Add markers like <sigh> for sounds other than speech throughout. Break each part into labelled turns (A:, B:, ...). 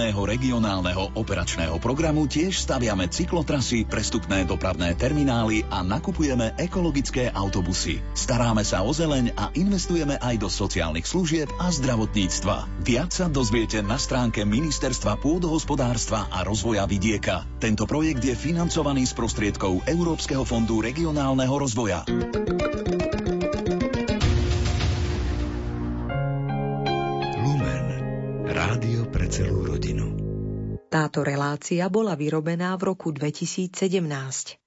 A: regionálneho operačného programu tiež staviame cyklotrasy, prestupné dopravné terminály a nakupujeme ekologické autobusy. Staráme sa o zeleň a investujeme aj do sociálnych služieb a zdravotníctva. Viac sa dozviete na stránke Ministerstva pôdohospodárstva a rozvoja vidieka. Tento projekt je financovaný z prostriedkov Európskeho fondu regionálneho rozvoja.
B: Rádio pre celú rodinu.
C: Táto relácia bola vyrobená v roku 2017.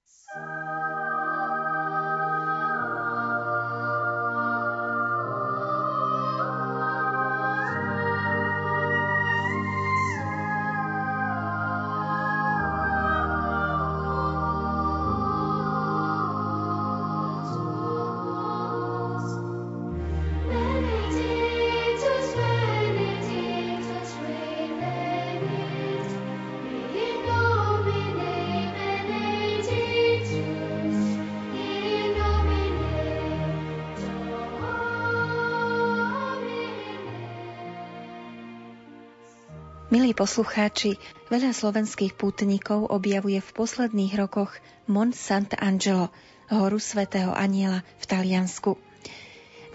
D: poslucháči, veľa slovenských pútnikov objavuje v posledných rokoch Mont Sant'Angelo, horu svätého Aniela v Taliansku.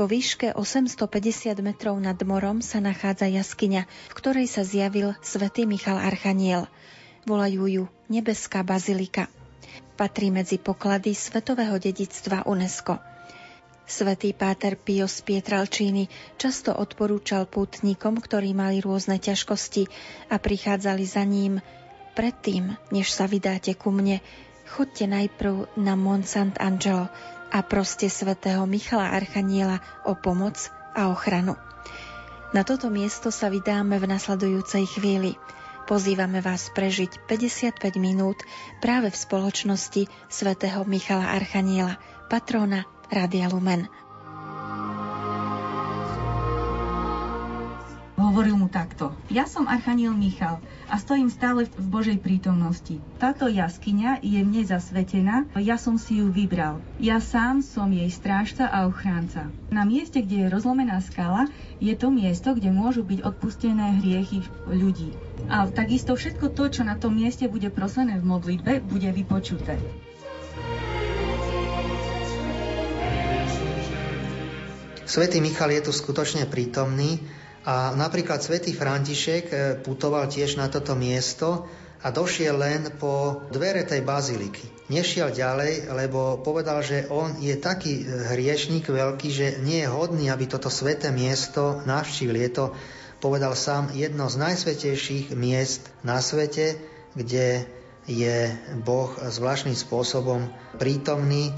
D: Vo výške 850 metrov nad morom sa nachádza jaskyňa, v ktorej sa zjavil svätý Michal Archaniel. Volajú ju Nebeská bazilika. Patrí medzi poklady svetového dedictva UNESCO – Svetý Páter Pio Pietralčíny často odporúčal pútnikom, ktorí mali rôzne ťažkosti a prichádzali za ním predtým, než sa vydáte ku mne, chodte najprv na Mont Sant'Angelo a proste svätého Michala Archaniela o pomoc a ochranu. Na toto miesto sa vydáme v nasledujúcej chvíli. Pozývame vás prežiť 55 minút práve v spoločnosti svätého Michala Archaniela, patrona Rádia Lumen.
E: Hovoril mu takto. Ja som Archaniel Michal a stojím stále v Božej prítomnosti. Táto jaskyňa je mne zasvetená, ja som si ju vybral. Ja sám som jej strážca a ochránca. Na mieste, kde je rozlomená skala, je to miesto, kde môžu byť odpustené hriechy ľudí. A takisto všetko to, čo na tom mieste bude prosené v modlitbe, bude vypočuté.
F: Svetý Michal je tu skutočne prítomný a napríklad svätý František eh, putoval tiež na toto miesto a došiel len po dvere tej baziliky. Nešiel ďalej, lebo povedal, že on je taký eh, hriešnik veľký, že nie je hodný, aby toto sveté miesto navštívil. Je to, povedal sám, jedno z najsvetejších miest na svete, kde je Boh zvláštnym spôsobom prítomný.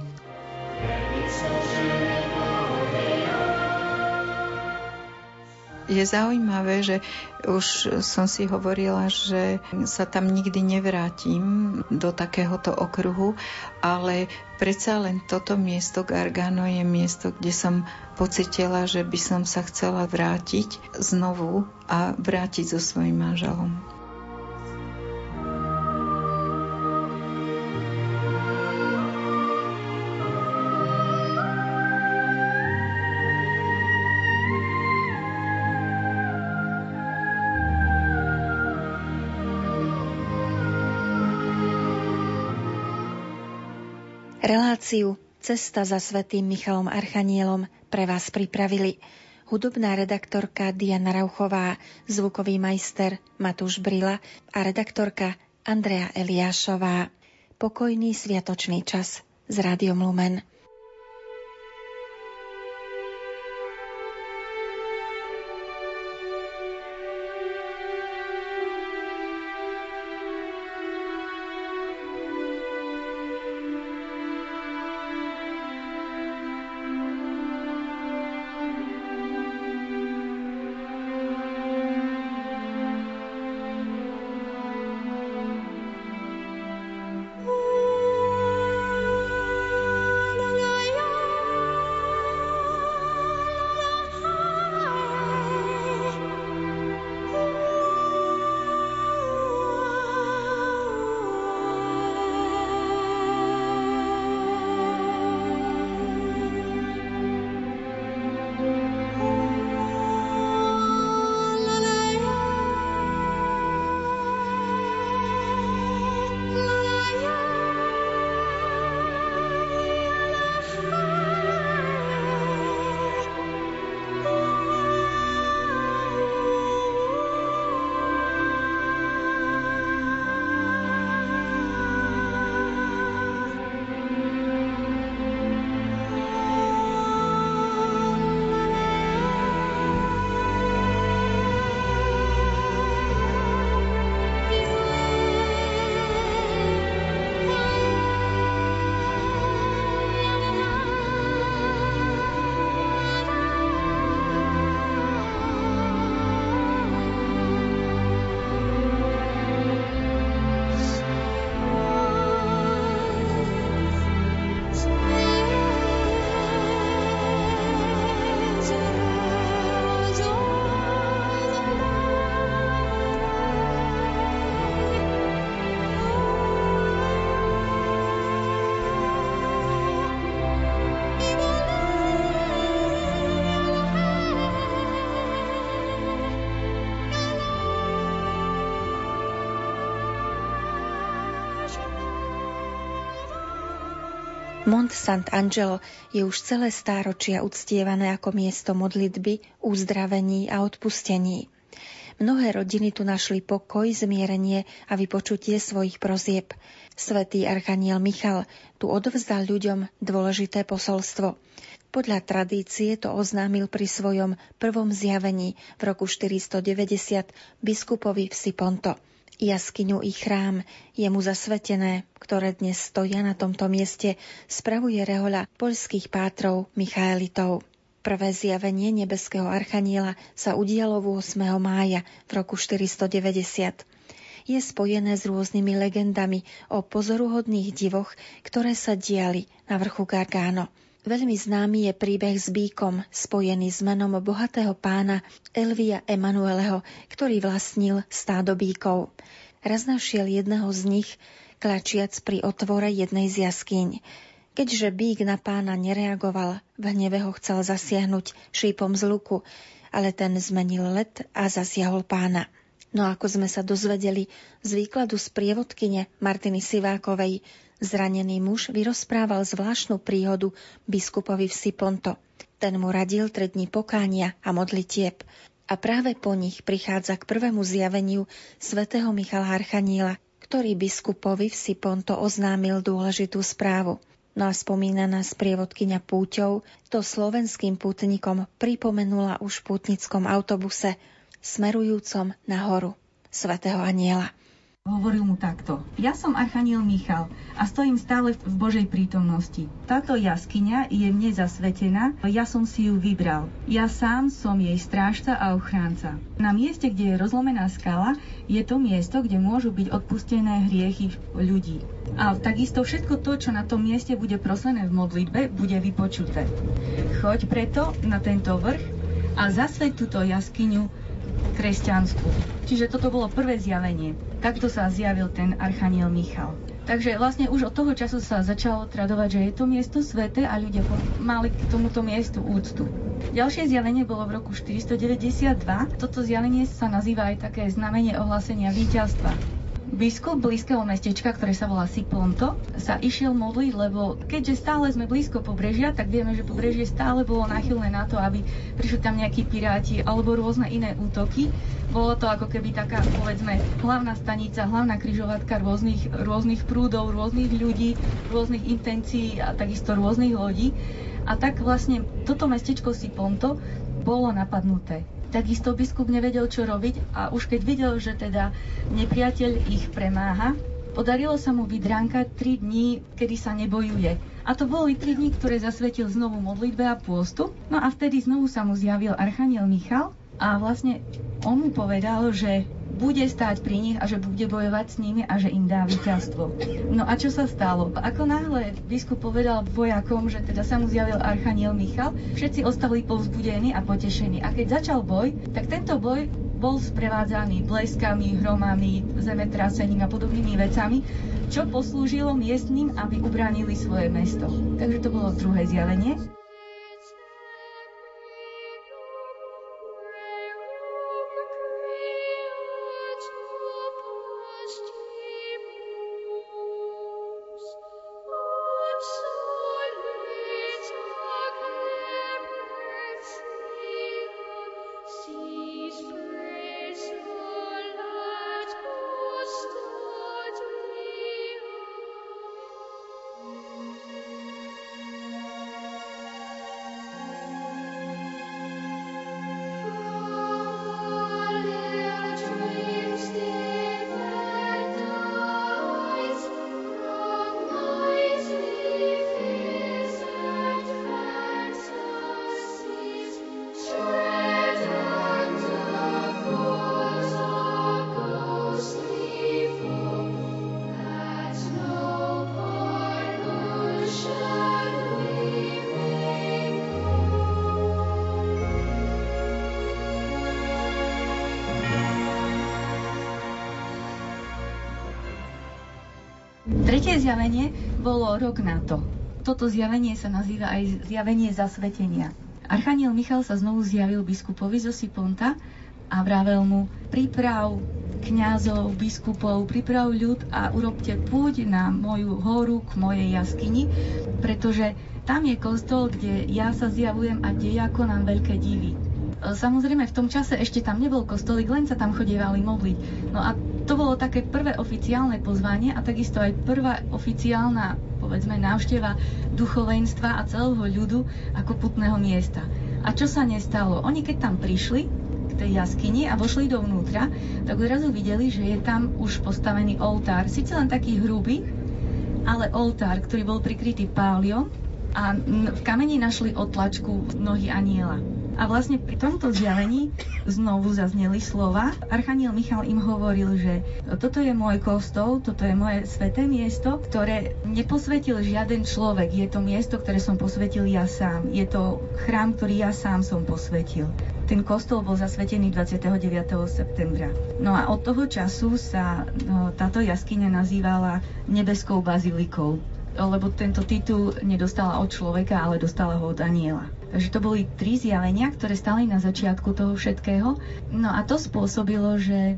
G: Je zaujímavé, že už som si hovorila, že sa tam nikdy nevrátim do takéhoto okruhu, ale predsa len toto miesto Gargano je miesto, kde som pocitila, že by som sa chcela vrátiť znovu a vrátiť so svojím manželom.
D: Reláciu Cesta za svetým Michalom Archanielom pre vás pripravili hudobná redaktorka Diana Rauchová, zvukový majster Matúš Brila a redaktorka Andrea Eliášová. Pokojný sviatočný čas s Rádiom Lumen. Mont Sant'Angelo je už celé stáročia uctievané ako miesto modlitby, uzdravení a odpustení. Mnohé rodiny tu našli pokoj, zmierenie a vypočutie svojich prozieb. Svetý archaniel Michal tu odvzdal ľuďom dôležité posolstvo. Podľa tradície to oznámil pri svojom prvom zjavení v roku 490 biskupovi v Siponto jaskyňu i chrám, je zasvetené, ktoré dnes stoja na tomto mieste, spravuje rehoľa poľských pátrov Michaelitov. Prvé zjavenie nebeského archaniela sa udialo 8. mája v roku 490. Je spojené s rôznymi legendami o pozoruhodných divoch, ktoré sa diali na vrchu Gargano. Veľmi známy je príbeh s bíkom, spojený s menom bohatého pána Elvia Emanueleho, ktorý vlastnil stádo bíkov. Raz našiel jedného z nich, klačiac pri otvore jednej z jaskyň. Keďže bík na pána nereagoval, v hneve ho chcel zasiahnuť šípom z luku, ale ten zmenil let a zasiahol pána. No ako sme sa dozvedeli z výkladu z prievodkyne Martiny Sivákovej, Zranený muž vyrozprával zvláštnu príhodu biskupovi v Siponto. Ten mu radil tri dni pokánia a modlitieb a práve po nich prichádza k prvému zjaveniu svätého Michala Archaniela, ktorý biskupovi v Siponto oznámil dôležitú správu. No a spomínaná sprievodkynia púťou to slovenským pútnikom pripomenula už v pútnickom autobuse smerujúcom na horu svätého Aniela.
E: Hovoril mu takto. Ja som Archaniel Michal a stojím stále v Božej prítomnosti. Táto jaskyňa je mne zasvetená, ja som si ju vybral. Ja sám som jej strážca a ochránca. Na mieste, kde je rozlomená skala, je to miesto, kde môžu byť odpustené hriechy ľudí. A takisto všetko to, čo na tom mieste bude proslené v modlitbe, bude vypočuté. Choď preto na tento vrch a zasveď túto jaskyňu kresťansku. Čiže toto bolo prvé zjavenie. Takto sa zjavil ten archaniel Michal. Takže vlastne už od toho času sa začalo tradovať, že je to miesto svete a ľudia mali k tomuto miestu úctu. Ďalšie zjavenie bolo v roku 492. Toto zjavenie sa nazýva aj také znamenie ohlásenia víťazstva. Biskup blízkeho mestečka, ktoré sa volá Siponto, sa išiel modliť, lebo keďže stále sme blízko pobrežia, tak vieme, že pobrežie stále bolo náchylné na to, aby prišli tam nejakí piráti alebo rôzne iné útoky. Bolo to ako keby taká, povedzme, hlavná stanica, hlavná kryžovatka rôznych, rôznych prúdov, rôznych ľudí, rôznych intencií a takisto rôznych lodí. A tak vlastne toto mestečko Siponto bolo napadnuté. Takisto biskup nevedel, čo robiť a už keď videl, že teda nepriateľ ich premáha, podarilo sa mu vydránkať 3 dní, kedy sa nebojuje. A to boli 3 dní, ktoré zasvetil znovu modlitbe a pôstu. No a vtedy znovu sa mu zjavil Archaniel Michal a vlastne on mu povedal, že bude stáť pri nich a že bude bojovať s nimi a že im dá víťazstvo. No a čo sa stalo? Ako náhle biskup povedal vojakom, že teda sa mu zjavil Archaniel Michal, všetci ostali povzbudení a potešení. A keď začal boj, tak tento boj bol sprevádzaný bleskami, hromami, zemetrasením a podobnými vecami, čo poslúžilo miestnym, aby ubránili svoje mesto. Takže to bolo druhé zjavenie. Tretie zjavenie bolo rok na to. Toto zjavenie sa nazýva aj zjavenie zasvetenia. Archaniel Michal sa znovu zjavil biskupovi zo Siponta a vravel mu, priprav kňazov, biskupov, priprav ľud a urobte púť na moju horu k mojej jaskyni, pretože tam je kostol, kde ja sa zjavujem a kde ja konám veľké divy. Samozrejme, v tom čase ešte tam nebol kostolík, len sa tam chodievali modliť. No a to bolo také prvé oficiálne pozvanie a takisto aj prvá oficiálna, povedzme, návšteva duchovenstva a celého ľudu ako putného miesta. A čo sa nestalo? Oni keď tam prišli, k tej jaskyni a vošli dovnútra, tak odrazu videli, že je tam už postavený oltár. Sice len taký hrubý, ale oltár, ktorý bol prikrytý páliom a v kameni našli otlačku nohy aniela. A vlastne pri tomto zjavení znovu zazneli slova. Archaniel Michal im hovoril, že toto je môj kostol, toto je moje sveté miesto, ktoré neposvetil žiaden človek. Je to miesto, ktoré som posvetil ja sám. Je to chrám, ktorý ja sám som posvetil. Ten kostol bol zasvetený 29. septembra. No a od toho času sa no, táto jaskyňa nazývala nebeskou bazilikou lebo tento titul nedostala od človeka, ale dostala ho od aniela. Takže to boli tri zjavenia, ktoré stali na začiatku toho všetkého. No a to spôsobilo, že,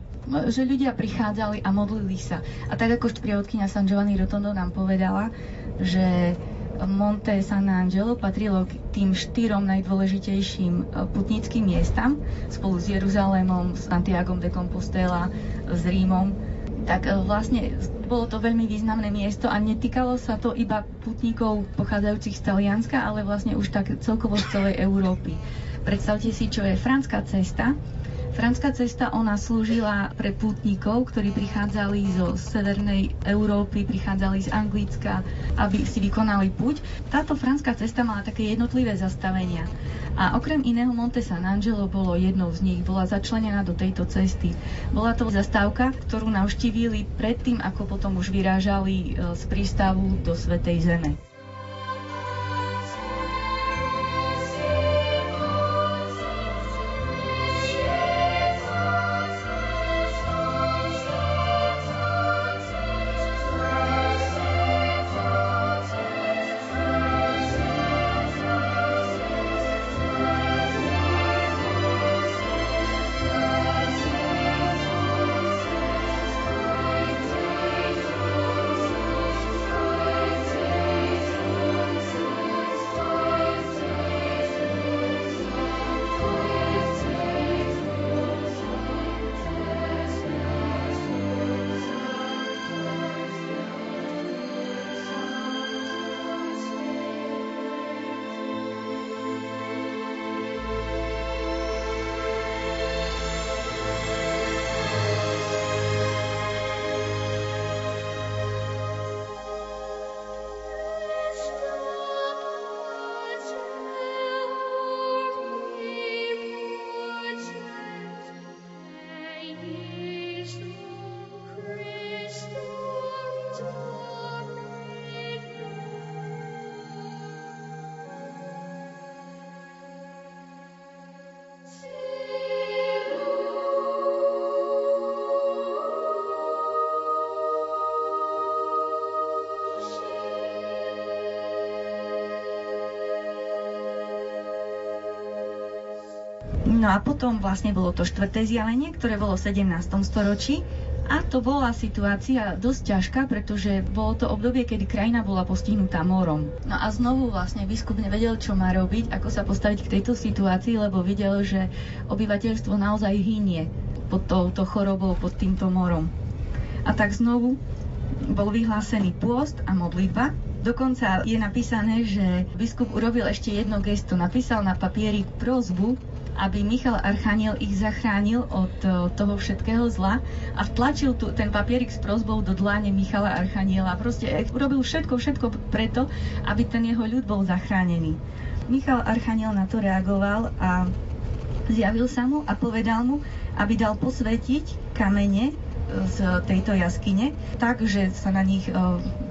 E: že ľudia prichádzali a modlili sa. A tak ako sprievodkynia San Giovanni Rotondo nám povedala, že Monte San Angelo patrilo k tým štyrom najdôležitejším e, putnickým miestam spolu s Jeruzalémom, s Santiagom de Compostela, s Rímom tak e, vlastne bolo to veľmi významné miesto a netýkalo sa to iba putníkov pochádzajúcich z Talianska, ale vlastne už tak celkovo z celej Európy. Predstavte si, čo je franská cesta, Franská cesta, ona slúžila pre pútnikov, ktorí prichádzali zo severnej Európy, prichádzali z Anglicka, aby si vykonali púť. Táto franská cesta mala také jednotlivé zastavenia. A okrem iného Monte San Angelo bolo jednou z nich, bola začlenená do tejto cesty. Bola to zastávka, ktorú navštívili predtým, ako potom už vyrážali e, z prístavu do Svetej Zeme. A potom vlastne bolo to štvrté zjavenie, ktoré bolo v 17. storočí. A to bola situácia dosť ťažká, pretože bolo to obdobie, kedy krajina bola postihnutá morom. No a znovu vlastne biskup nevedel, čo má robiť, ako sa postaviť k tejto situácii, lebo videl, že obyvateľstvo naozaj hynie pod touto chorobou, pod týmto morom. A tak znovu bol vyhlásený pôst a modlitba. Dokonca je napísané, že biskup urobil ešte jedno gesto. Napísal na papieri prozbu aby Michal Archaniel ich zachránil od e, toho všetkého zla a vtlačil tu, ten papierik s prozbou do dláne Michala Archaniela. Proste e, urobil všetko, všetko preto, aby ten jeho ľud bol zachránený. Michal Archaniel na to reagoval a zjavil sa mu a povedal mu, aby dal posvetiť kamene z tejto jaskyne, tak, že sa na nich e,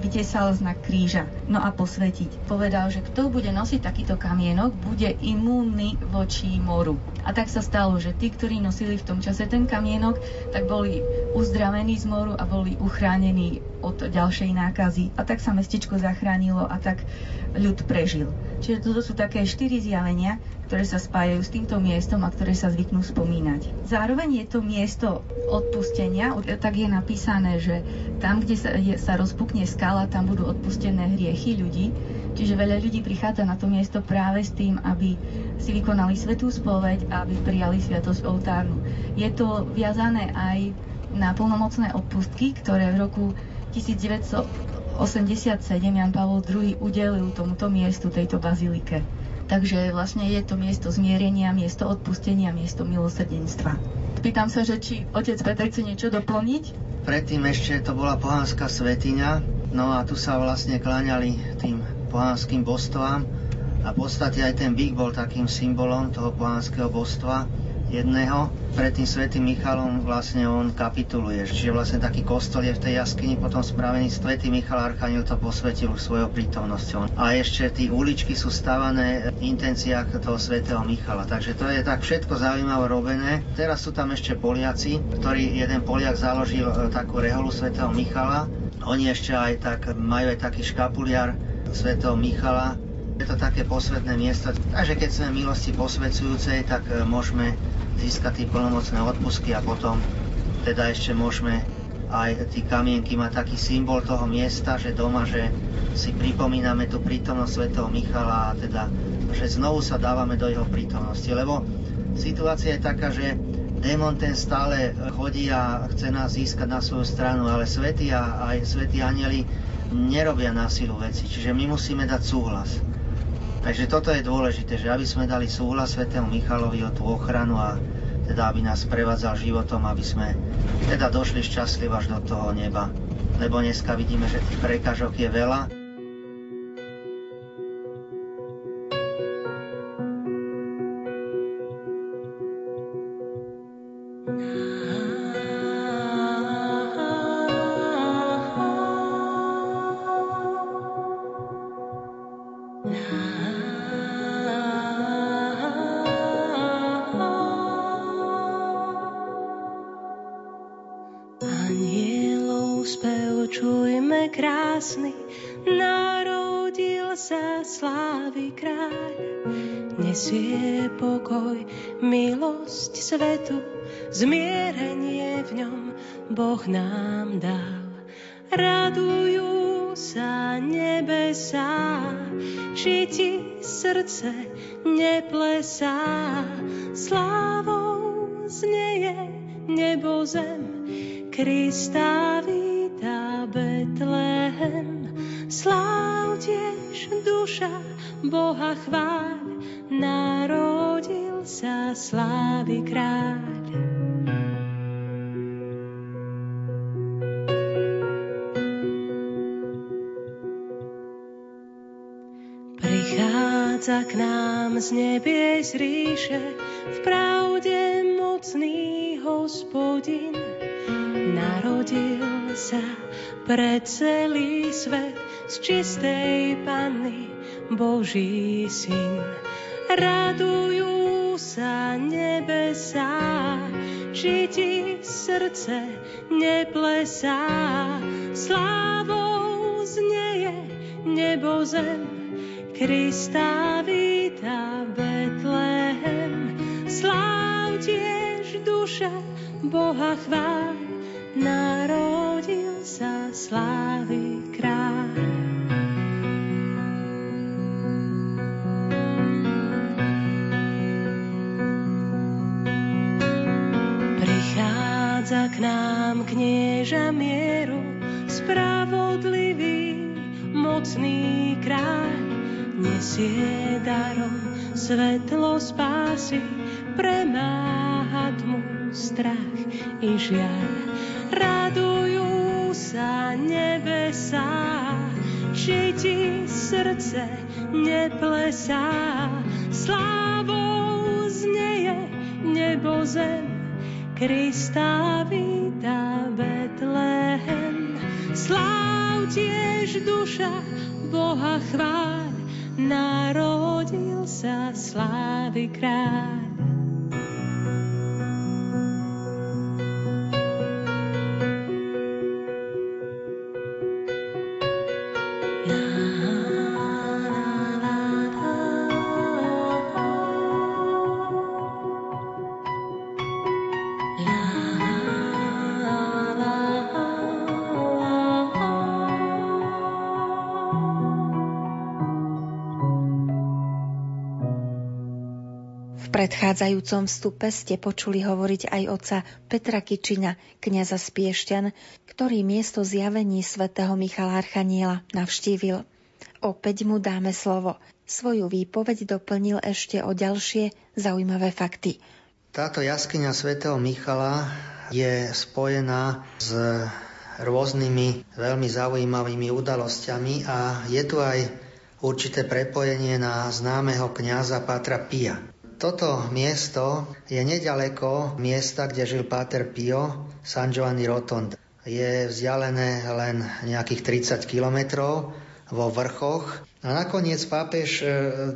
E: vytesal znak kríža. No a posvetiť. Povedal, že kto bude nosiť takýto kamienok, bude imúnny voči moru. A tak sa stalo, že tí, ktorí nosili v tom čase ten kamienok, tak boli uzdravení z moru a boli uchránení od ďalšej nákazy. A tak sa mestečko zachránilo a tak ľud prežil. Čiže toto sú také štyri zjavenia, ktoré sa spájajú s týmto miestom a ktoré sa zvyknú spomínať. Zároveň je to miesto odpustenia, tak je napísané, že tam, kde sa, je, sa rozpukne skala, tam budú odpustené hriechy ľudí. Čiže veľa ľudí prichádza na to miesto práve s tým, aby si vykonali svetú spoveď a aby prijali sviatosť oltárnu. Je to viazané aj na plnomocné odpustky, ktoré v roku 1987 Jan Pavol II udelil tomuto miestu, tejto bazilike. Takže vlastne je to miesto zmierenia, miesto odpustenia, miesto milosrdenstva. Pýtam sa, že či otec Peter chce niečo doplniť?
F: Predtým ešte to bola pohánska svetiňa, no a tu sa vlastne kláňali tým pohánskym božstvám a v podstate aj ten bík bol takým symbolom toho pohánskeho božstva jedného. Pred tým svätým Michalom vlastne on kapituluje. Čiže vlastne taký kostol je v tej jaskyni potom spravený. Svetý Michal Archaniel to posvetil svojou prítomnosťou. A ešte tie uličky sú stavané v intenciách toho svätého Michala. Takže to je tak všetko zaujímavé robené. Teraz sú tam ešte Poliaci, ktorý jeden Poliak založil e, takú reholu svätého Michala. Oni ešte aj tak majú aj taký škapuliar svätého Michala, je to také posvetné miesto, takže keď sme milosti posvedzujúcej, tak e, môžeme získať tie plnomocné odpusky a potom teda ešte môžeme aj tí kamienky má taký symbol toho miesta, že doma, že si pripomíname tú prítomnosť svätého Michala a teda, že znovu sa dávame do jeho prítomnosti, lebo situácia je taká, že démon ten stále chodí a chce nás získať na svoju stranu, ale svätí a aj svätí anieli nerobia násilu veci, čiže my musíme dať súhlas. Takže toto je dôležité, že aby sme dali súhlas svetému Michalovi o tú ochranu a teda aby nás prevádzal životom, aby sme teda došli šťastlivo až do toho neba. Lebo dneska vidíme, že tých prekážok je veľa.
H: Pokoj, milosť svetu, zmierenie v ňom Boh nám dal. Radujú sa nebesá, či ti srdce neplesá. Slávou znieje nebo zem, Krista víta Betlehem. Sláv tiež duša Boha chváľ, narodil sa slávy kráľ. Prichádza k nám z nebie z ríše, v pravde mocný hospodin. Narodil sa pre celý svet z čistej panny Boží syn radujú sa nebesá, či ti srdce neplesá. Slávou znieje nebo zem, Krista víta Betlehem. Sláv tiež duša Boha chvál, narodil sa slávy kráľ. Prichádza k nám knieža mieru, spravodlivý, mocný kráľ. Nesie darom svetlo spásy, premáha tmu, strach i žiaľ. Radujú sa nebesá, či ti srdce neplesá. Slávou znieje nebo zem, Krista víta Betlehem. Sláv tiež duša Boha chváľ, narodil sa slávy kráľ.
D: Predchádzajúcom vstupe ste počuli hovoriť aj oca Petra Kičina, kniaza z Piešťan, ktorý miesto zjavení svätého Michala Archaniela navštívil. Opäť mu dáme slovo. Svoju výpoveď doplnil ešte o ďalšie zaujímavé fakty.
F: Táto jaskyňa svätého Michala je spojená s rôznymi veľmi zaujímavými udalosťami a je tu aj určité prepojenie na známeho kňaza Patra Pia. Toto miesto je nedaleko miesta, kde žil Páter Pio, San Giovanni Rotonda. Je vzdialené len nejakých 30 kilometrov vo vrchoch. A nakoniec pápež e,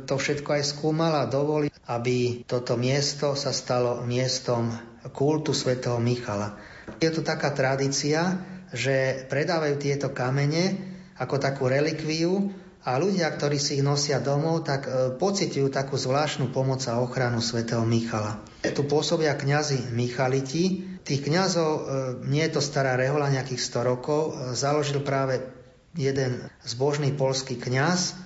F: to všetko aj skúmal a dovolil, aby toto miesto sa stalo miestom kultu svätého Michala. Je tu taká tradícia, že predávajú tieto kamene ako takú relikviu a ľudia, ktorí si ich nosia domov, tak e, pocitujú takú zvláštnu pomoc a ochranu svätého Michala. Tu pôsobia kňazi Michaliti. Tých kňazov, e, nie je to stará rehola, nejakých 100 rokov, e, založil práve jeden zbožný polský kňaz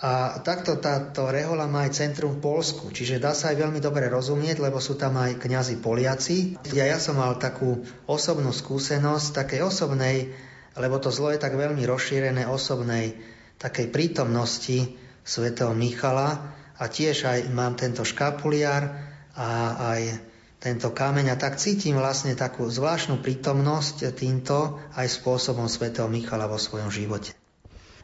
F: a takto táto rehola má aj centrum v Polsku, čiže dá sa aj veľmi dobre rozumieť, lebo sú tam aj kňazi Poliaci. Ja, ja som mal takú osobnú skúsenosť, takej osobnej, lebo to zlo je tak veľmi rozšírené, osobnej takej prítomnosti svätého Michala a tiež aj mám tento škapuliar a aj tento kameň a tak cítim vlastne takú zvláštnu prítomnosť týmto aj spôsobom svätého Michala vo svojom živote.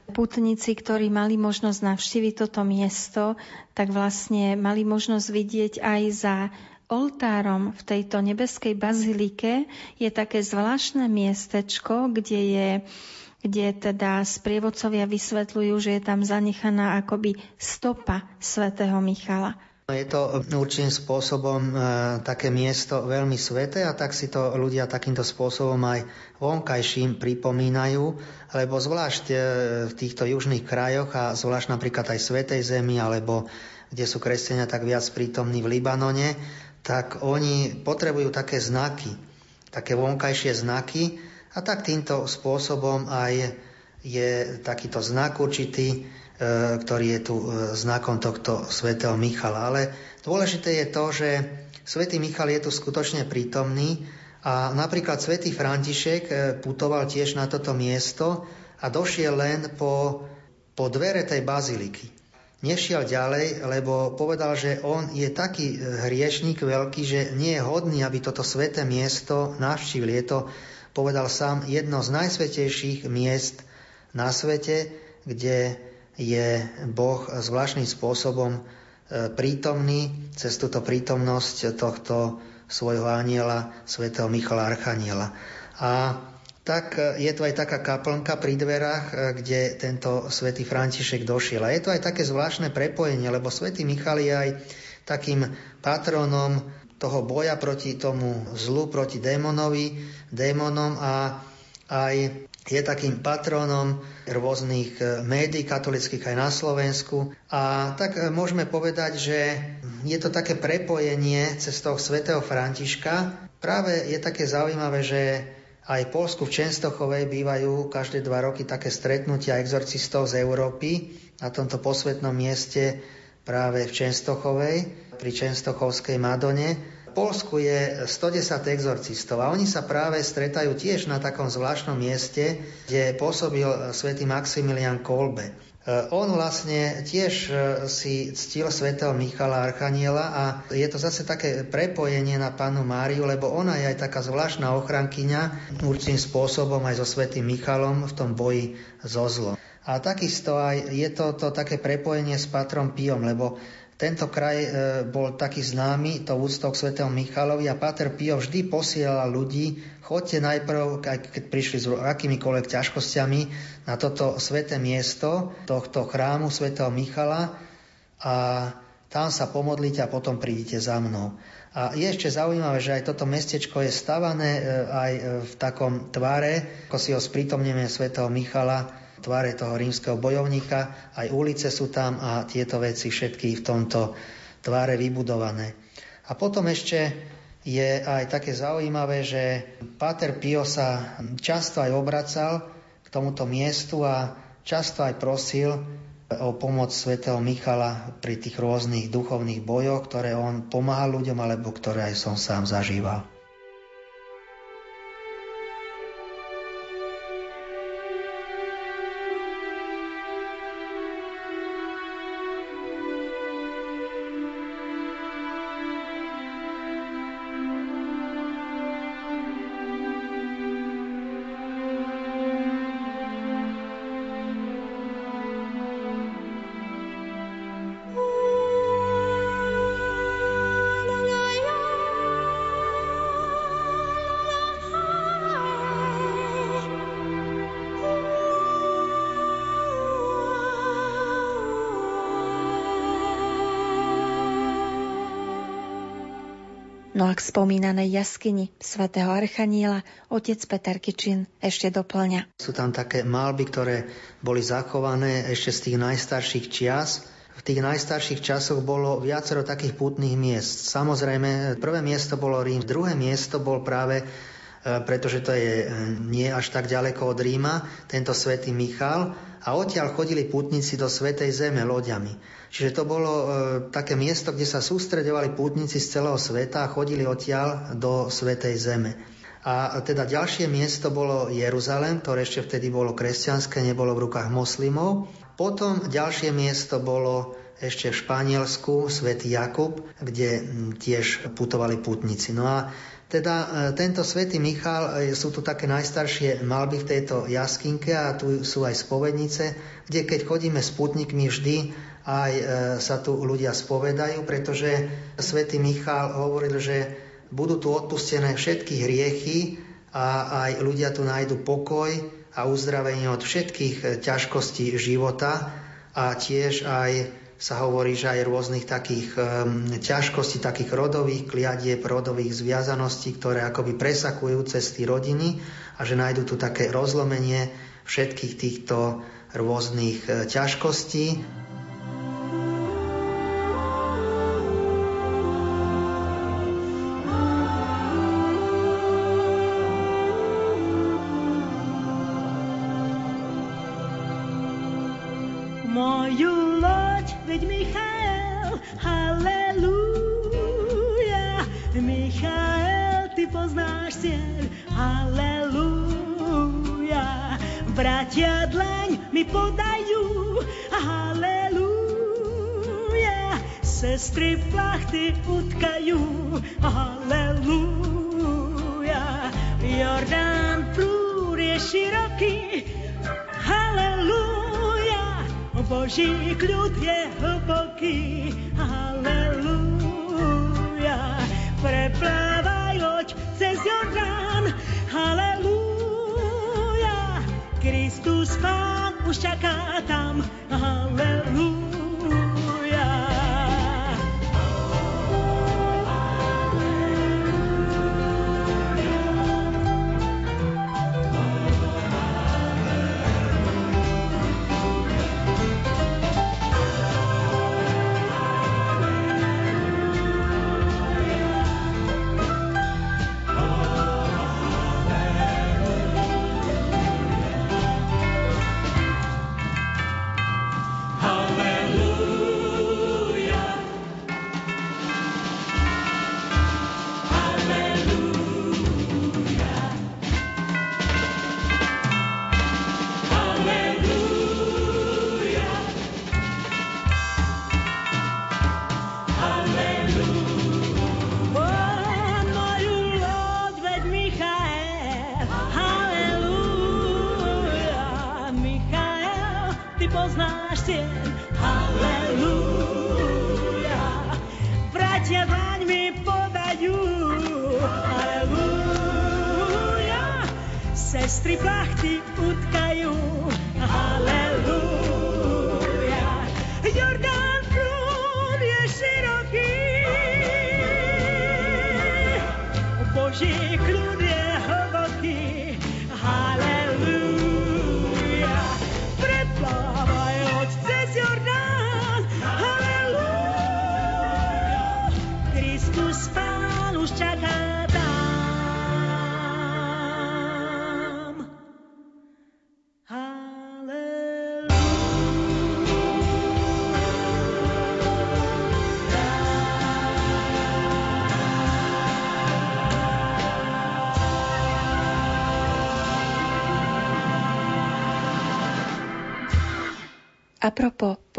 D: Putníci, ktorí mali možnosť navštíviť toto miesto, tak vlastne mali možnosť vidieť aj za oltárom v tejto nebeskej bazilike je také zvláštne miestečko, kde je kde teda sprievodcovia vysvetľujú, že je tam zanechaná akoby stopa svätého Michala.
F: Je to určitým spôsobom e, také miesto veľmi sveté a tak si to ľudia takýmto spôsobom aj vonkajším pripomínajú, lebo zvlášť e, v týchto južných krajoch a zvlášť napríklad aj Svetej Zemi alebo kde sú kresťania tak viac prítomní v Libanone, tak oni potrebujú také znaky, také vonkajšie znaky, a tak týmto spôsobom aj je takýto znak určitý, e, ktorý je tu e, znakom tohto svätého Michala. Ale dôležité je to, že svätý Michal je tu skutočne prítomný a napríklad svätý František e, putoval tiež na toto miesto a došiel len po, po dvere tej baziliky. Nešiel ďalej, lebo povedal, že on je taký hriešník veľký, že nie je hodný, aby toto sveté miesto navštívil. Je to povedal sám, jedno z najsvetejších miest na svete, kde je Boh zvláštnym spôsobom e, prítomný cez túto prítomnosť tohto svojho aniela, svätého Michala Archaniela. A tak e, je tu aj taká kaplnka pri dverách, e, kde tento svätý František došiel. A je to aj také zvláštne prepojenie, lebo svätý Michal je aj takým patronom toho boja proti tomu zlu, proti démonovi, démonom a aj je takým patronom rôznych e, médií katolických aj na Slovensku. A tak e, môžeme povedať, že je to také prepojenie cez toho svätého Františka. Práve je také zaujímavé, že aj v Polsku v Čenstochovej bývajú každé dva roky také stretnutia exorcistov z Európy na tomto posvetnom mieste práve v Čenstochovej pri Čenstochovskej Madone. V Polsku je 110 exorcistov a oni sa práve stretajú tiež na takom zvláštnom mieste, kde pôsobil svätý Maximilian Kolbe. E, on vlastne tiež e, si ctil svätého Michala Archaniela a je to zase také prepojenie na panu Máriu, lebo ona je aj taká zvláštna ochrankyňa určitým spôsobom aj so svätým Michalom v tom boji so zlom. A takisto aj je to, to také prepojenie s patrom Piom, lebo tento kraj e, bol taký známy, to úctou k svätému Michalovi a Pater Pio vždy posielal ľudí, chodte najprv, keď prišli s akýmikoľvek ťažkosťami, na toto sveté miesto tohto chrámu svätého Michala a tam sa pomodlite a potom prídite za mnou. A je ešte zaujímavé, že aj toto mestečko je stavané e, aj v takom tvare, ako si ho sprítomneme svätého Michala, tváre toho rímskeho bojovníka, aj ulice sú tam a tieto veci všetky v tomto tváre vybudované. A potom ešte je aj také zaujímavé, že Páter Pio sa často aj obracal k tomuto miestu a často aj prosil, o pomoc svätého Michala pri tých rôznych duchovných bojoch, ktoré on pomáhal ľuďom, alebo ktoré aj som sám zažíval.
D: K spomínanej jaskyni svätého Archaniela otec Peter Kičin ešte doplňa.
F: Sú tam také malby, ktoré boli zachované ešte z tých najstarších čias. V tých najstarších časoch bolo viacero takých pútnych miest. Samozrejme, prvé miesto bolo Rím, druhé miesto bol práve pretože to je e, nie až tak ďaleko od Ríma, tento svätý Michal. A odtiaľ chodili pútnici do Svetej Zeme loďami. Čiže to bolo e, také miesto, kde sa sústredovali pútnici z celého sveta a chodili odtiaľ do Svetej Zeme. A teda ďalšie miesto bolo Jeruzalem, ktoré ešte vtedy bolo kresťanské, nebolo v rukách moslimov. Potom ďalšie miesto bolo ešte v Španielsku, svätý Jakub, kde tiež putovali putníci. No a teda e, tento svätý Michal, e, sú tu také najstaršie malby v tejto jaskinke a tu sú aj spovednice, kde keď chodíme s putníkmi vždy aj e, sa tu ľudia spovedajú, pretože svätý Michal hovoril, že budú tu odpustené všetky hriechy a aj ľudia tu nájdu pokoj a uzdravenie od všetkých ťažkostí života a tiež aj sa hovorí, že aj rôznych takých um, ťažkostí, takých rodových kliadieb, rodových zviazaností, ktoré akoby presakujú cesty rodiny a že nájdu tu také rozlomenie všetkých týchto rôznych ťažkostí.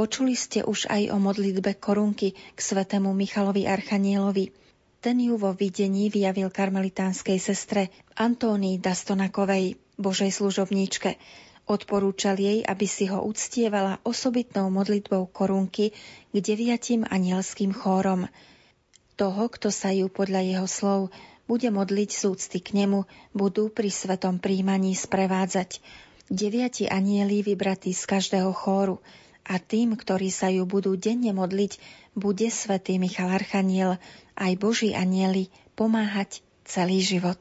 D: Počuli ste už aj o modlitbe korunky k svetému Michalovi Archanielovi. Ten ju vo videní vyjavil karmelitánskej sestre Antónii Dastonakovej, Božej služobníčke. Odporúčal jej, aby si ho uctievala osobitnou modlitbou korunky k deviatim anielským chórom. Toho, kto sa ju podľa jeho slov bude modliť z úcty k nemu, budú pri svetom príjmaní sprevádzať deviati anieli vybratí z každého chóru a tým, ktorí sa ju budú denne modliť, bude svätý Michal Archaniel aj Boží anieli pomáhať celý život.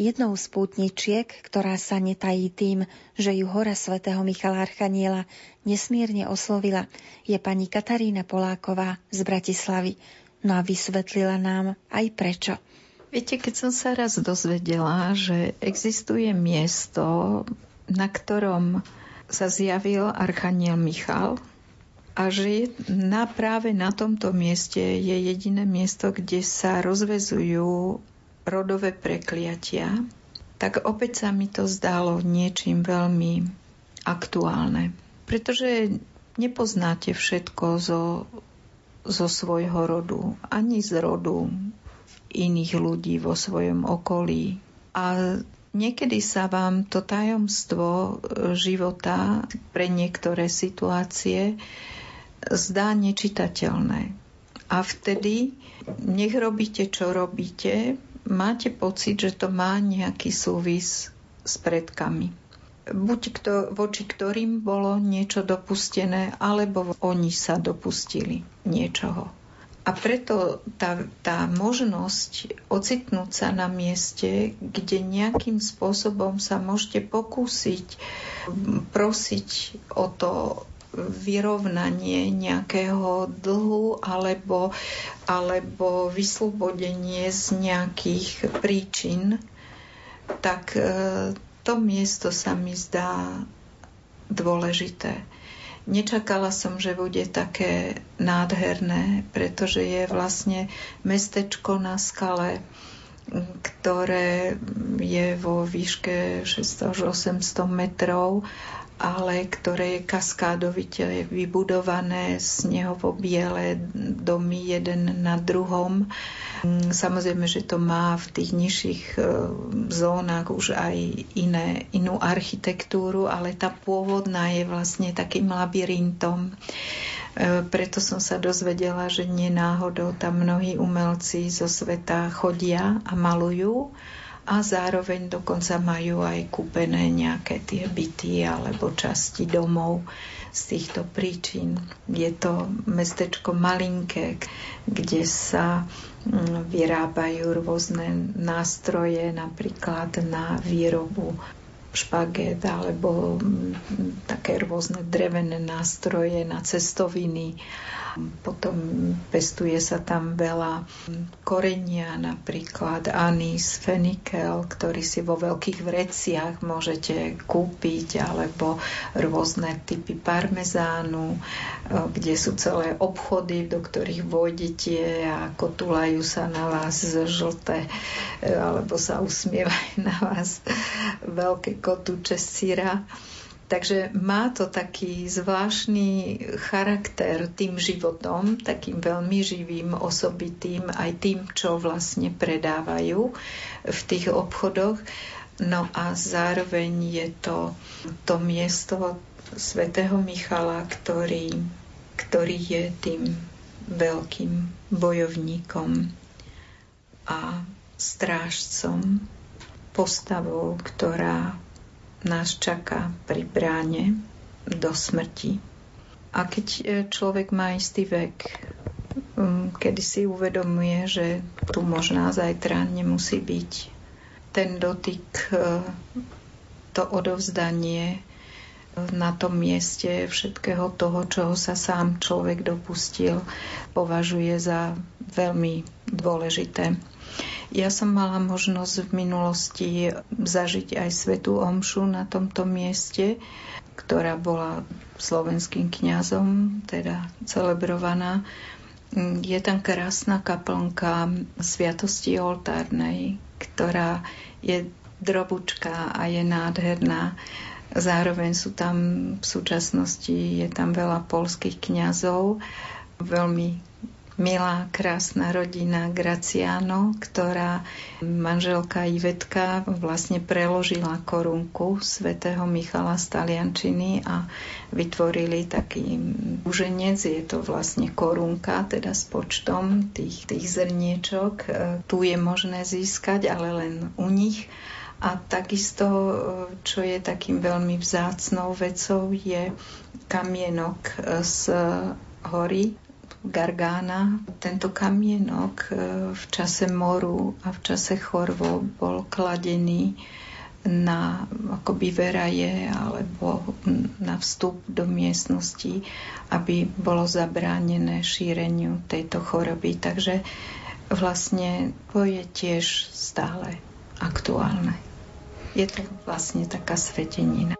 D: Jednou z pútničiek, ktorá sa netají tým, že ju hora svätého Michala Archaniela nesmierne oslovila, je pani Katarína Poláková z Bratislavy. No a vysvetlila nám aj prečo.
G: Viete, keď som sa raz dozvedela, že existuje miesto na ktorom sa zjavil Archaniel Michal a že na, práve na tomto mieste je jediné miesto, kde sa rozvezujú rodové prekliatia, tak opäť sa mi to zdalo niečím veľmi aktuálne. Pretože nepoznáte všetko zo, zo svojho rodu, ani z rodu iných ľudí vo svojom okolí. A Niekedy sa vám to tajomstvo e, života pre niektoré situácie zdá nečitateľné. A vtedy, nech robíte, čo robíte, máte pocit, že to má nejaký súvis s predkami. Buď kto, voči ktorým bolo niečo dopustené, alebo oni sa dopustili niečoho. A preto tá, tá možnosť ocitnúť sa na mieste, kde nejakým spôsobom sa môžete pokúsiť prosiť o to vyrovnanie nejakého dlhu alebo, alebo vyslobodenie z nejakých príčin, tak e, to miesto sa mi zdá dôležité. Nečakala som, že bude také nádherné, pretože je vlastne mestečko na skale, ktoré je vo výške 600 až 800 metrov ale ktoré je kaskádovite vybudované, snehovo biele domy jeden na druhom. Samozrejme, že to má v tých nižších e, zónach už aj iné, inú architektúru, ale tá pôvodná je vlastne takým labyrintom. E, preto som sa dozvedela, že nenáhodou tam mnohí umelci zo sveta chodia a malujú a zároveň dokonca majú aj kúpené nejaké tie byty alebo časti domov z týchto príčin. Je to mestečko malinké, kde sa mm, vyrábajú rôzne nástroje, napríklad na výrobu špaget alebo mm, také rôzne drevené nástroje na cestoviny. Potom pestuje sa tam veľa korenia, napríklad anís, fenikel, ktorý si vo veľkých vreciach môžete kúpiť, alebo rôzne typy parmezánu, e, kde sú celé obchody, do ktorých vojdete a kotulajú sa na vás žlté, e, alebo sa usmievajú <laughs> na vás veľké kotúče syra. Takže má to taký zvláštny charakter tým životom, takým veľmi živým, osobitým, aj tým, čo vlastne predávajú v tých obchodoch. No a zároveň je to to miesto svätého Michala, ktorý, ktorý je tým veľkým bojovníkom a strážcom, postavou, ktorá nás čaká pri bráne do smrti. A keď e, človek má istý vek, kedy si uvedomuje, že tu možná zajtra nemusí byť, ten dotyk, e, to odovzdanie e, na tom mieste všetkého toho, čoho sa sám človek dopustil, považuje za veľmi dôležité. Ja som mala možnosť v minulosti zažiť aj svetú omšu na tomto mieste, ktorá bola slovenským kňazom, teda celebrovaná. Je tam krásna kaplnka Sviatosti oltárnej, ktorá je drobučka a je nádherná. Zároveň sú tam v súčasnosti, je tam veľa polských kňazov, veľmi milá, krásna rodina Graciano, ktorá manželka Ivetka vlastne preložila korunku svätého Michala z Taliančiny a vytvorili taký úženec, je to vlastne korunka, teda s počtom tých, tých zrniečok. E, tu je možné získať, ale len u nich. A takisto, e, čo je takým veľmi vzácnou vecou, je kamienok e, z hory Gargána. Tento kamienok e, v čase moru a v čase chorvo bol kladený na akoby veraje alebo na vstup do miestnosti, aby bolo zabránené šíreniu tejto choroby. Takže vlastne to je tiež stále aktuálne. Je to vlastne taká svetenina.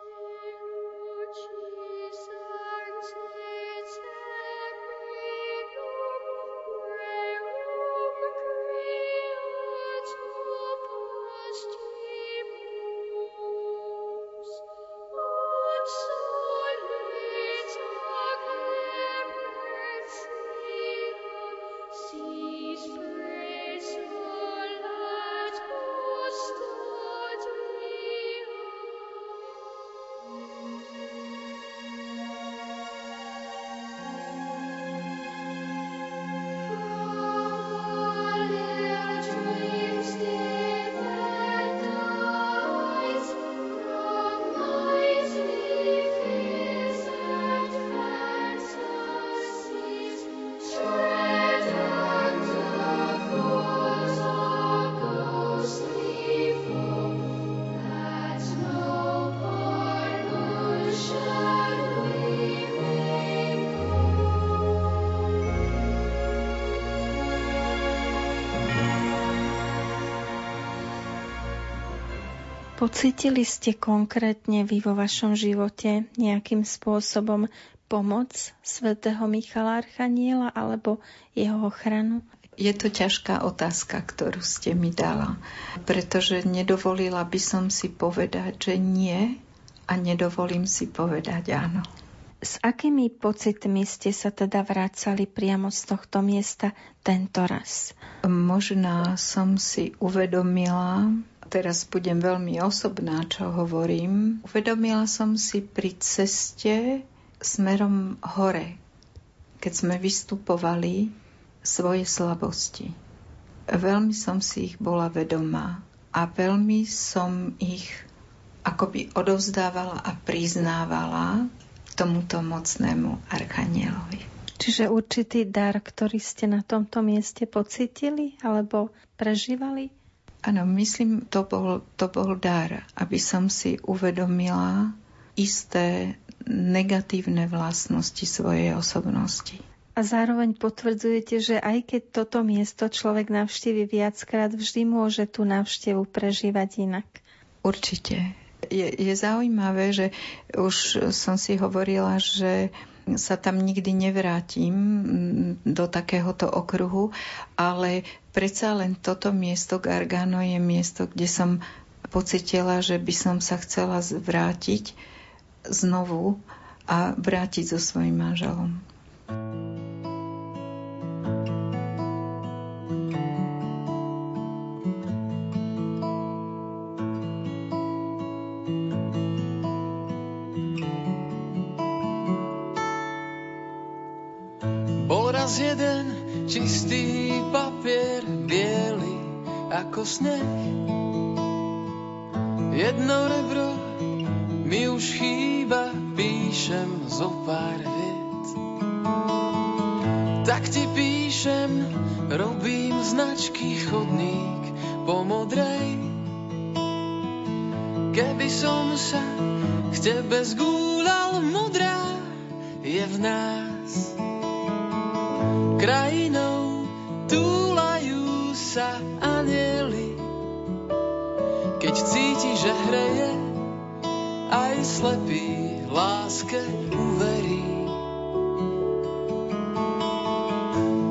D: Pocítili ste konkrétne vy vo vašom živote nejakým spôsobom pomoc svätého Michala Archaniela alebo jeho ochranu?
G: Je to ťažká otázka, ktorú ste mi dala, pretože nedovolila by som si povedať, že nie a nedovolím si povedať áno.
D: S akými pocitmi ste sa teda vracali priamo z tohto miesta tento raz?
G: Možná som si uvedomila, teraz budem veľmi osobná, čo hovorím. Uvedomila som si pri ceste smerom hore, keď sme vystupovali svoje slabosti. Veľmi som si ich bola vedomá a veľmi som ich akoby odovzdávala a priznávala tomuto mocnému archanielovi.
D: Čiže určitý dar, ktorý ste na tomto mieste pocitili alebo prežívali?
G: Áno, myslím, to bol, to bol dar, aby som si uvedomila isté negatívne vlastnosti svojej osobnosti.
D: A zároveň potvrdzujete, že aj keď toto miesto človek navštívi viackrát, vždy môže tú návštevu prežívať inak.
G: Určite. Je, je zaujímavé, že už som si hovorila, že sa tam nikdy nevrátim do takéhoto okruhu, ale predsa len toto miesto Gargano je miesto, kde som pocitila, že by som sa chcela vrátiť znovu a vrátiť so svojím manželom.
I: raz jeden čistý biely ako sneh. Jedno rebro mi už chýba, píšem zo pár viet. Tak ti píšem, robím značky chodník po modrej. Keby som sa k tebe zgúľal, modrá je v nás krajinou aj slepý láske uverí.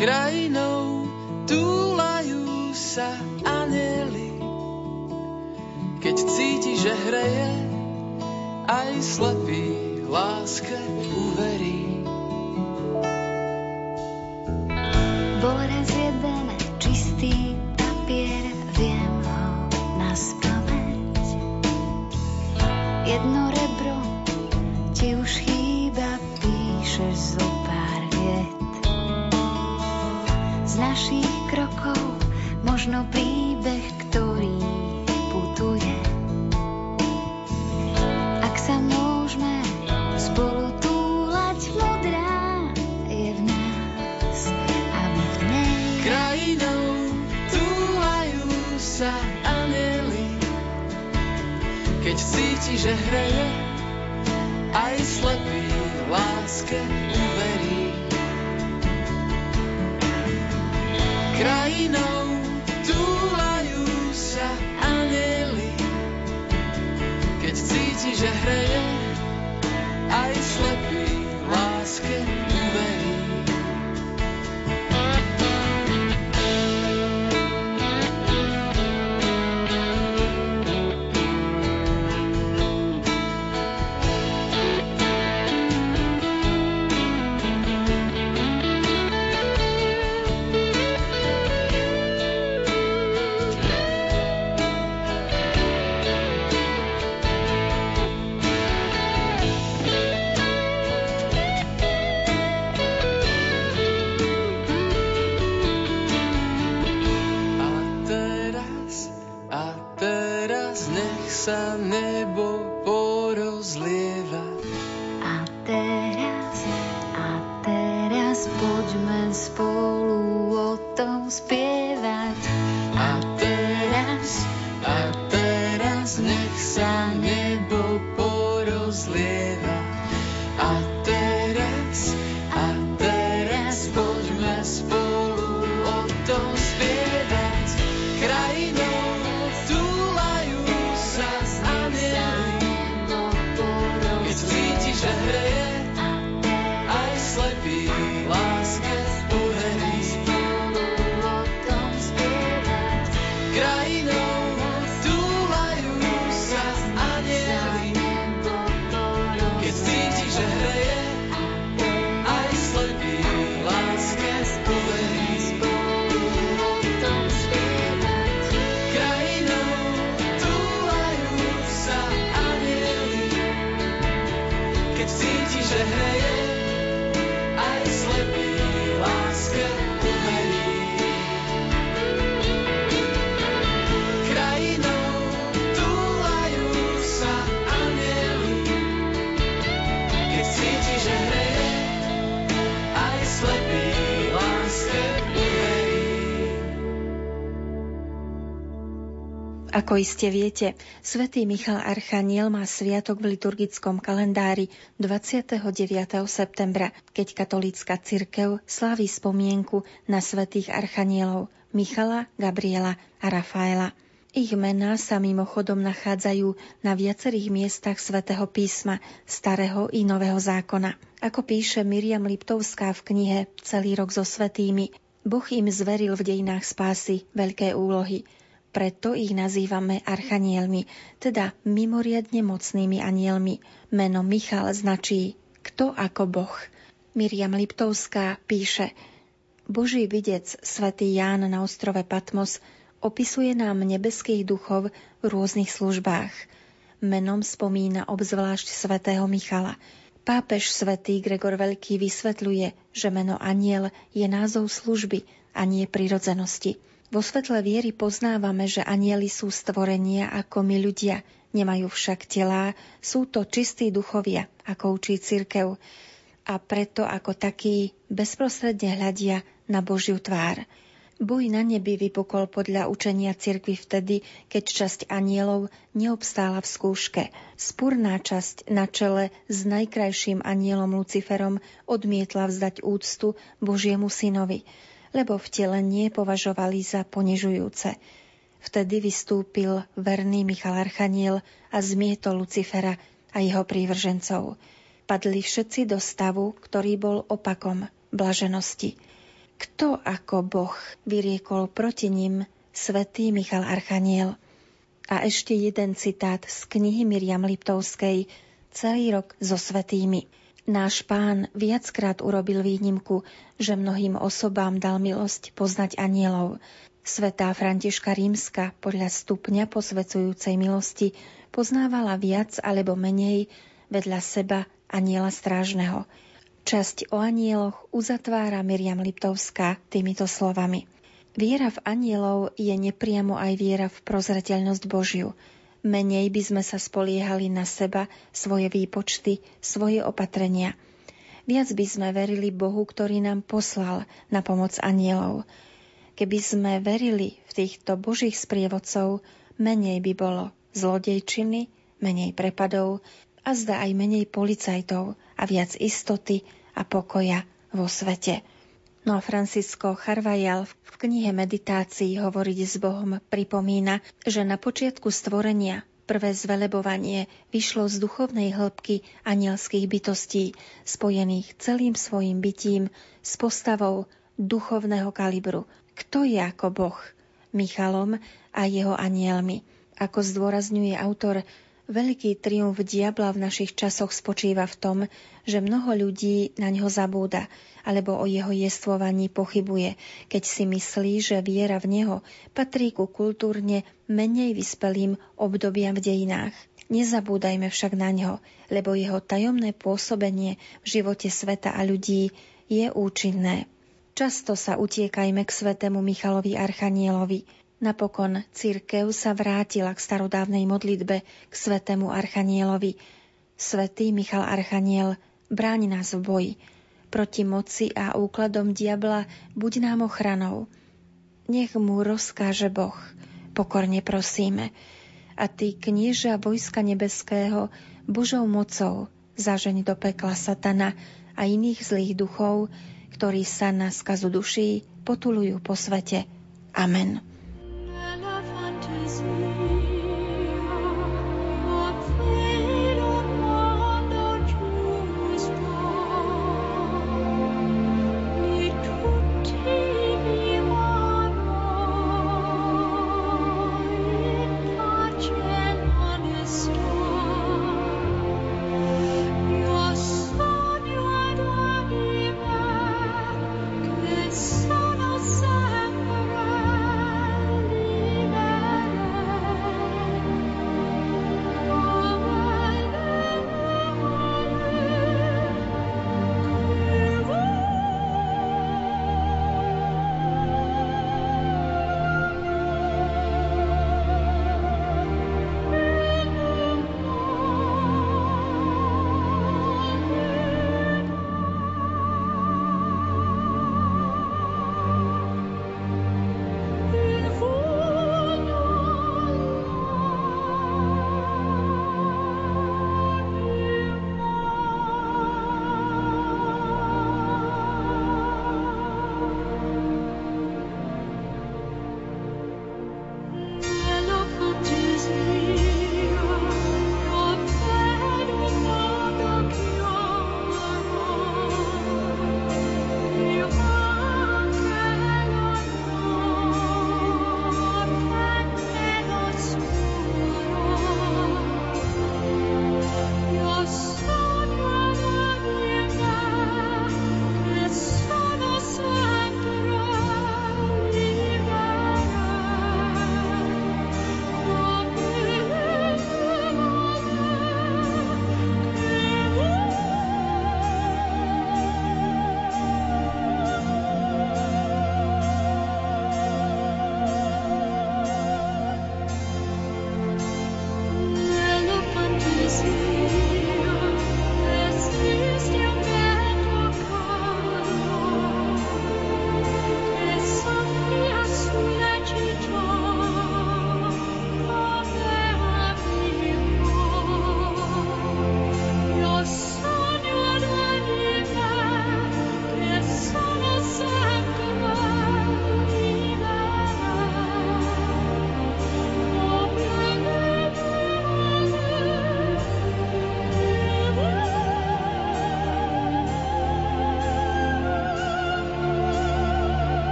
I: Krajinou túlajú sa anieli. Keď cíti, že hreje, aj slepý láske uverí.
D: Ako iste viete, svätý Michal Archaniel má sviatok v liturgickom kalendári 29. septembra, keď katolícka cirkev slaví spomienku na svätých archanielov Michala, Gabriela a Rafaela. Ich mená sa mimochodom nachádzajú na viacerých miestach svätého písma, starého i nového zákona. Ako píše Miriam Liptovská v knihe Celý rok so svetými, Boh im zveril v dejinách spásy veľké úlohy – preto ich nazývame archanielmi, teda mimoriadne mocnými anielmi. Meno Michal značí kto ako Boh. Miriam Liptovská píše Boží videc svätý Ján na ostrove Patmos opisuje nám nebeských duchov v rôznych službách. Menom spomína obzvlášť svätého Michala. Pápež svätý Gregor Veľký vysvetľuje, že meno aniel je názov služby a nie prirodzenosti. Vo svetle viery poznávame, že anieli sú stvorenia ako my ľudia, nemajú však telá, sú to čistí duchovia, ako učí cirkev, a preto ako takí bezprostredne hľadia na Božiu tvár. Boj na nebi vypukol podľa učenia cirkvy vtedy, keď časť anielov neobstála v skúške. Spurná časť na čele s najkrajším anielom Luciferom odmietla vzdať úctu Božiemu synovi lebo vtelenie považovali za ponižujúce. Vtedy vystúpil verný Michal Archaniel a zmietol Lucifera a jeho prívržencov. Padli všetci do stavu, ktorý bol opakom blaženosti. Kto ako Boh vyriekol proti ním svätý Michal Archaniel? A ešte jeden citát z knihy Miriam Liptovskej celý rok so svetými. Náš pán viackrát urobil výnimku, že mnohým osobám dal milosť poznať anielov. Svetá Františka Rímska podľa stupňa posvecujúcej milosti poznávala viac alebo menej vedľa seba aniela strážneho. Časť o anieloch uzatvára Miriam Liptovská týmito slovami. Viera v anielov je nepriamo aj viera v prozreteľnosť Božiu – Menej by sme sa spoliehali na seba, svoje výpočty, svoje opatrenia. Viac by sme verili Bohu, ktorý nám poslal na pomoc anielov. Keby sme verili v týchto božích sprievodcov, menej by bolo zlodejčiny, menej prepadov a zda aj menej policajtov a viac istoty a pokoja vo svete. No a Francisco Charvajal v knihe meditácií Hovoriť s Bohom pripomína, že na počiatku stvorenia prvé zvelebovanie vyšlo z duchovnej hĺbky anielských bytostí, spojených celým svojim bytím s postavou duchovného kalibru. Kto je ako Boh? Michalom a jeho anielmi. Ako zdôrazňuje autor, veľký triumf diabla v našich časoch spočíva v tom, že mnoho ľudí na ňo zabúda – alebo o jeho jestvovaní pochybuje, keď si myslí, že viera v neho patrí ku kultúrne menej vyspelým obdobiam v dejinách. Nezabúdajme však na ňo, lebo jeho tajomné pôsobenie v živote sveta a ľudí je účinné. Často sa utiekajme k svetému Michalovi Archanielovi. Napokon církev sa vrátila k starodávnej modlitbe k svetému Archanielovi. Svetý Michal Archaniel bráni nás v boji, proti moci a úkladom diabla, buď nám ochranou. Nech mu rozkáže Boh, pokorne prosíme. A ty, knieža vojska nebeského, Božou mocou zažeň do pekla satana a iných zlých duchov, ktorí sa na skazu duší potulujú po svete. Amen.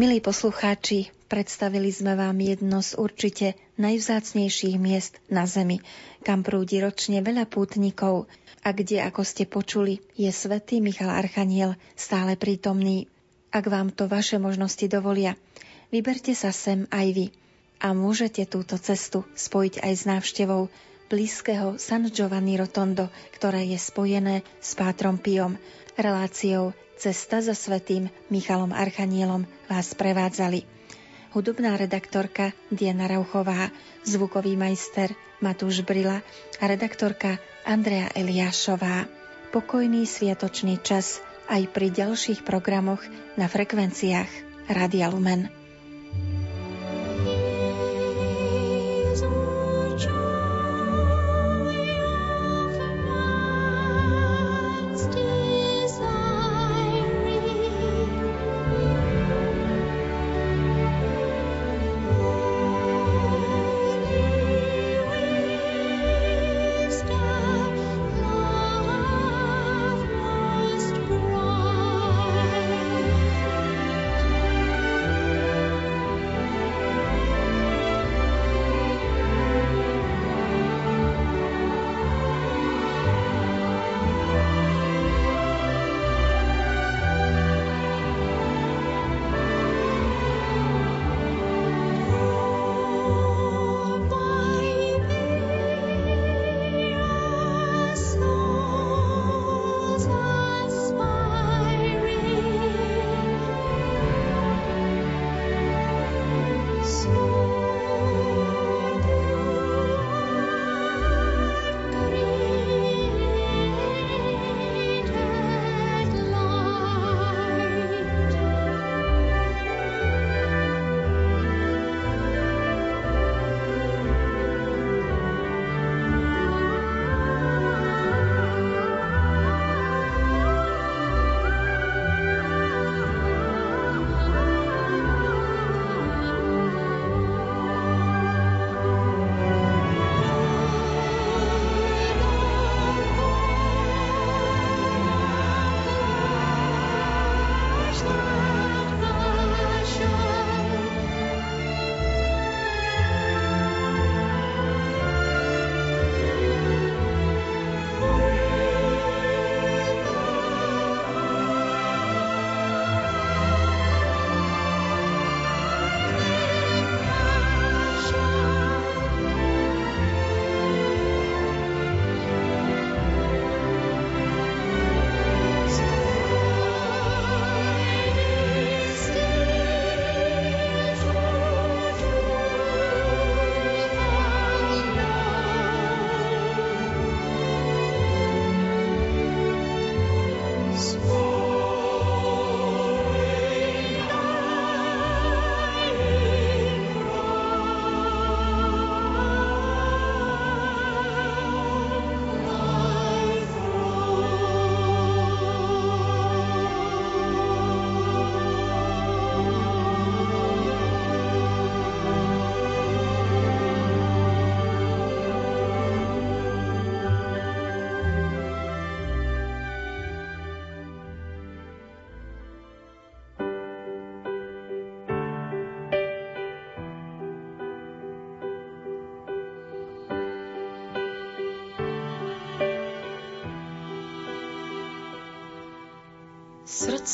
D: Milí poslucháči, predstavili sme vám jedno z určite najvzácnejších miest na Zemi, kam prúdi ročne veľa pútnikov a kde, ako ste počuli, je svätý Michal Archaniel stále prítomný. Ak vám to vaše možnosti dovolia, vyberte sa sem aj vy a môžete túto cestu spojiť aj s návštevou blízkeho San Giovanni Rotondo, ktoré je spojené s Pátrom Piom, reláciou Cesta za svetým Michalom Archanielom vás prevádzali. Hudobná redaktorka Diana Rauchová, zvukový majster Matúš Brila a redaktorka Andrea Eliášová. Pokojný sviatočný čas aj pri ďalších programoch na frekvenciách Radia Lumen.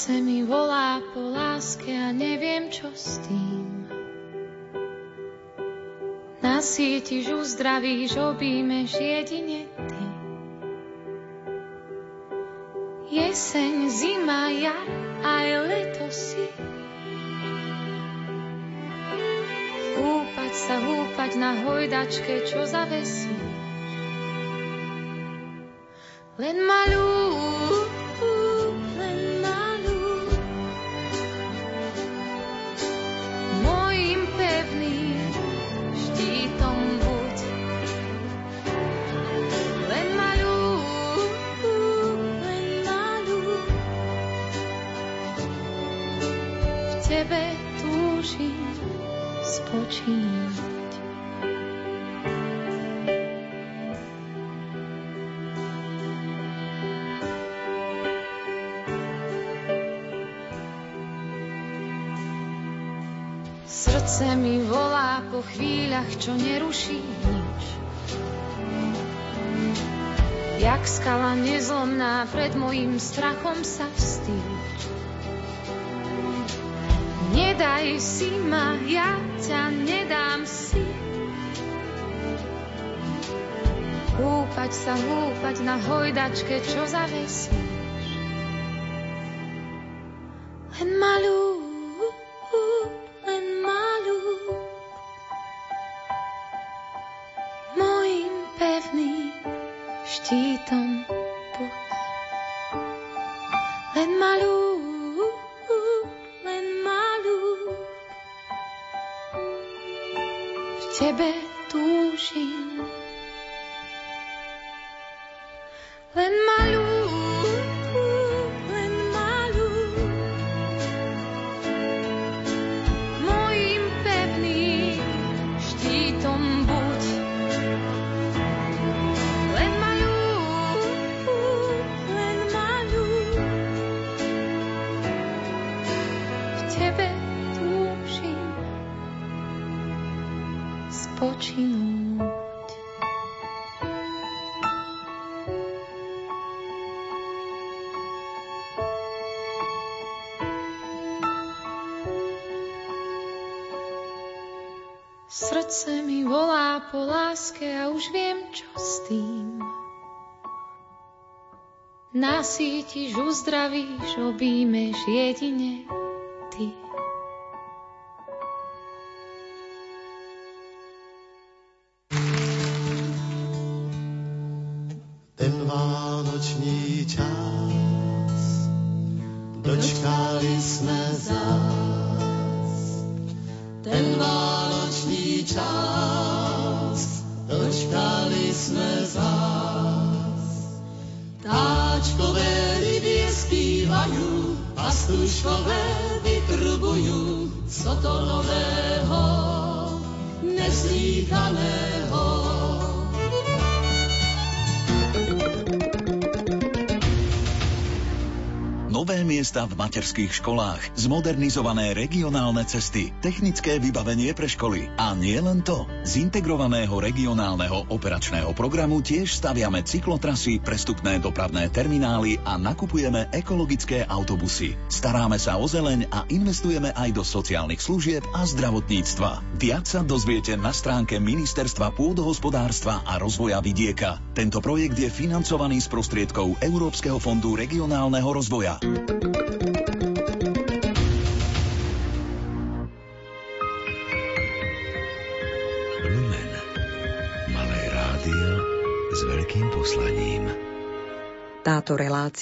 J: Srdce mi volá po láske a neviem, čo s tým. Nasítiš, uzdravíš, objímeš jedine ty. Jeseň, zima, jar, aj leto si. Húpať sa, húpať na hojdačke, čo zavesí. Len malú po chvíľach, čo neruší nič. Jak skala nezlomná pred mojim strachom sa vstýč. Nedaj si ma, ja ťa nedám si. Húpať sa, húpať na hojdačke, čo zavesíš. Spočinúť. Srdce mi volá po láske a už viem, čo s tým. Nasítiš, uzdravíš, objímeš jedine ty.
A: Miesta v materských školách, zmodernizované regionálne cesty, technické vybavenie pre školy. A nie len to. Z integrovaného regionálneho operačného programu tiež staviame cyklotrasy, prestupné dopravné terminály a nakupujeme ekologické autobusy. Staráme sa o zeleň a investujeme aj do sociálnych služieb a zdravotníctva. Viac sa dozviete na stránke Ministerstva pôdohospodárstva a rozvoja vidieka. Tento projekt je financovaný z prostriedkov Európskeho fondu regionálneho rozvoja.
C: Táto relácia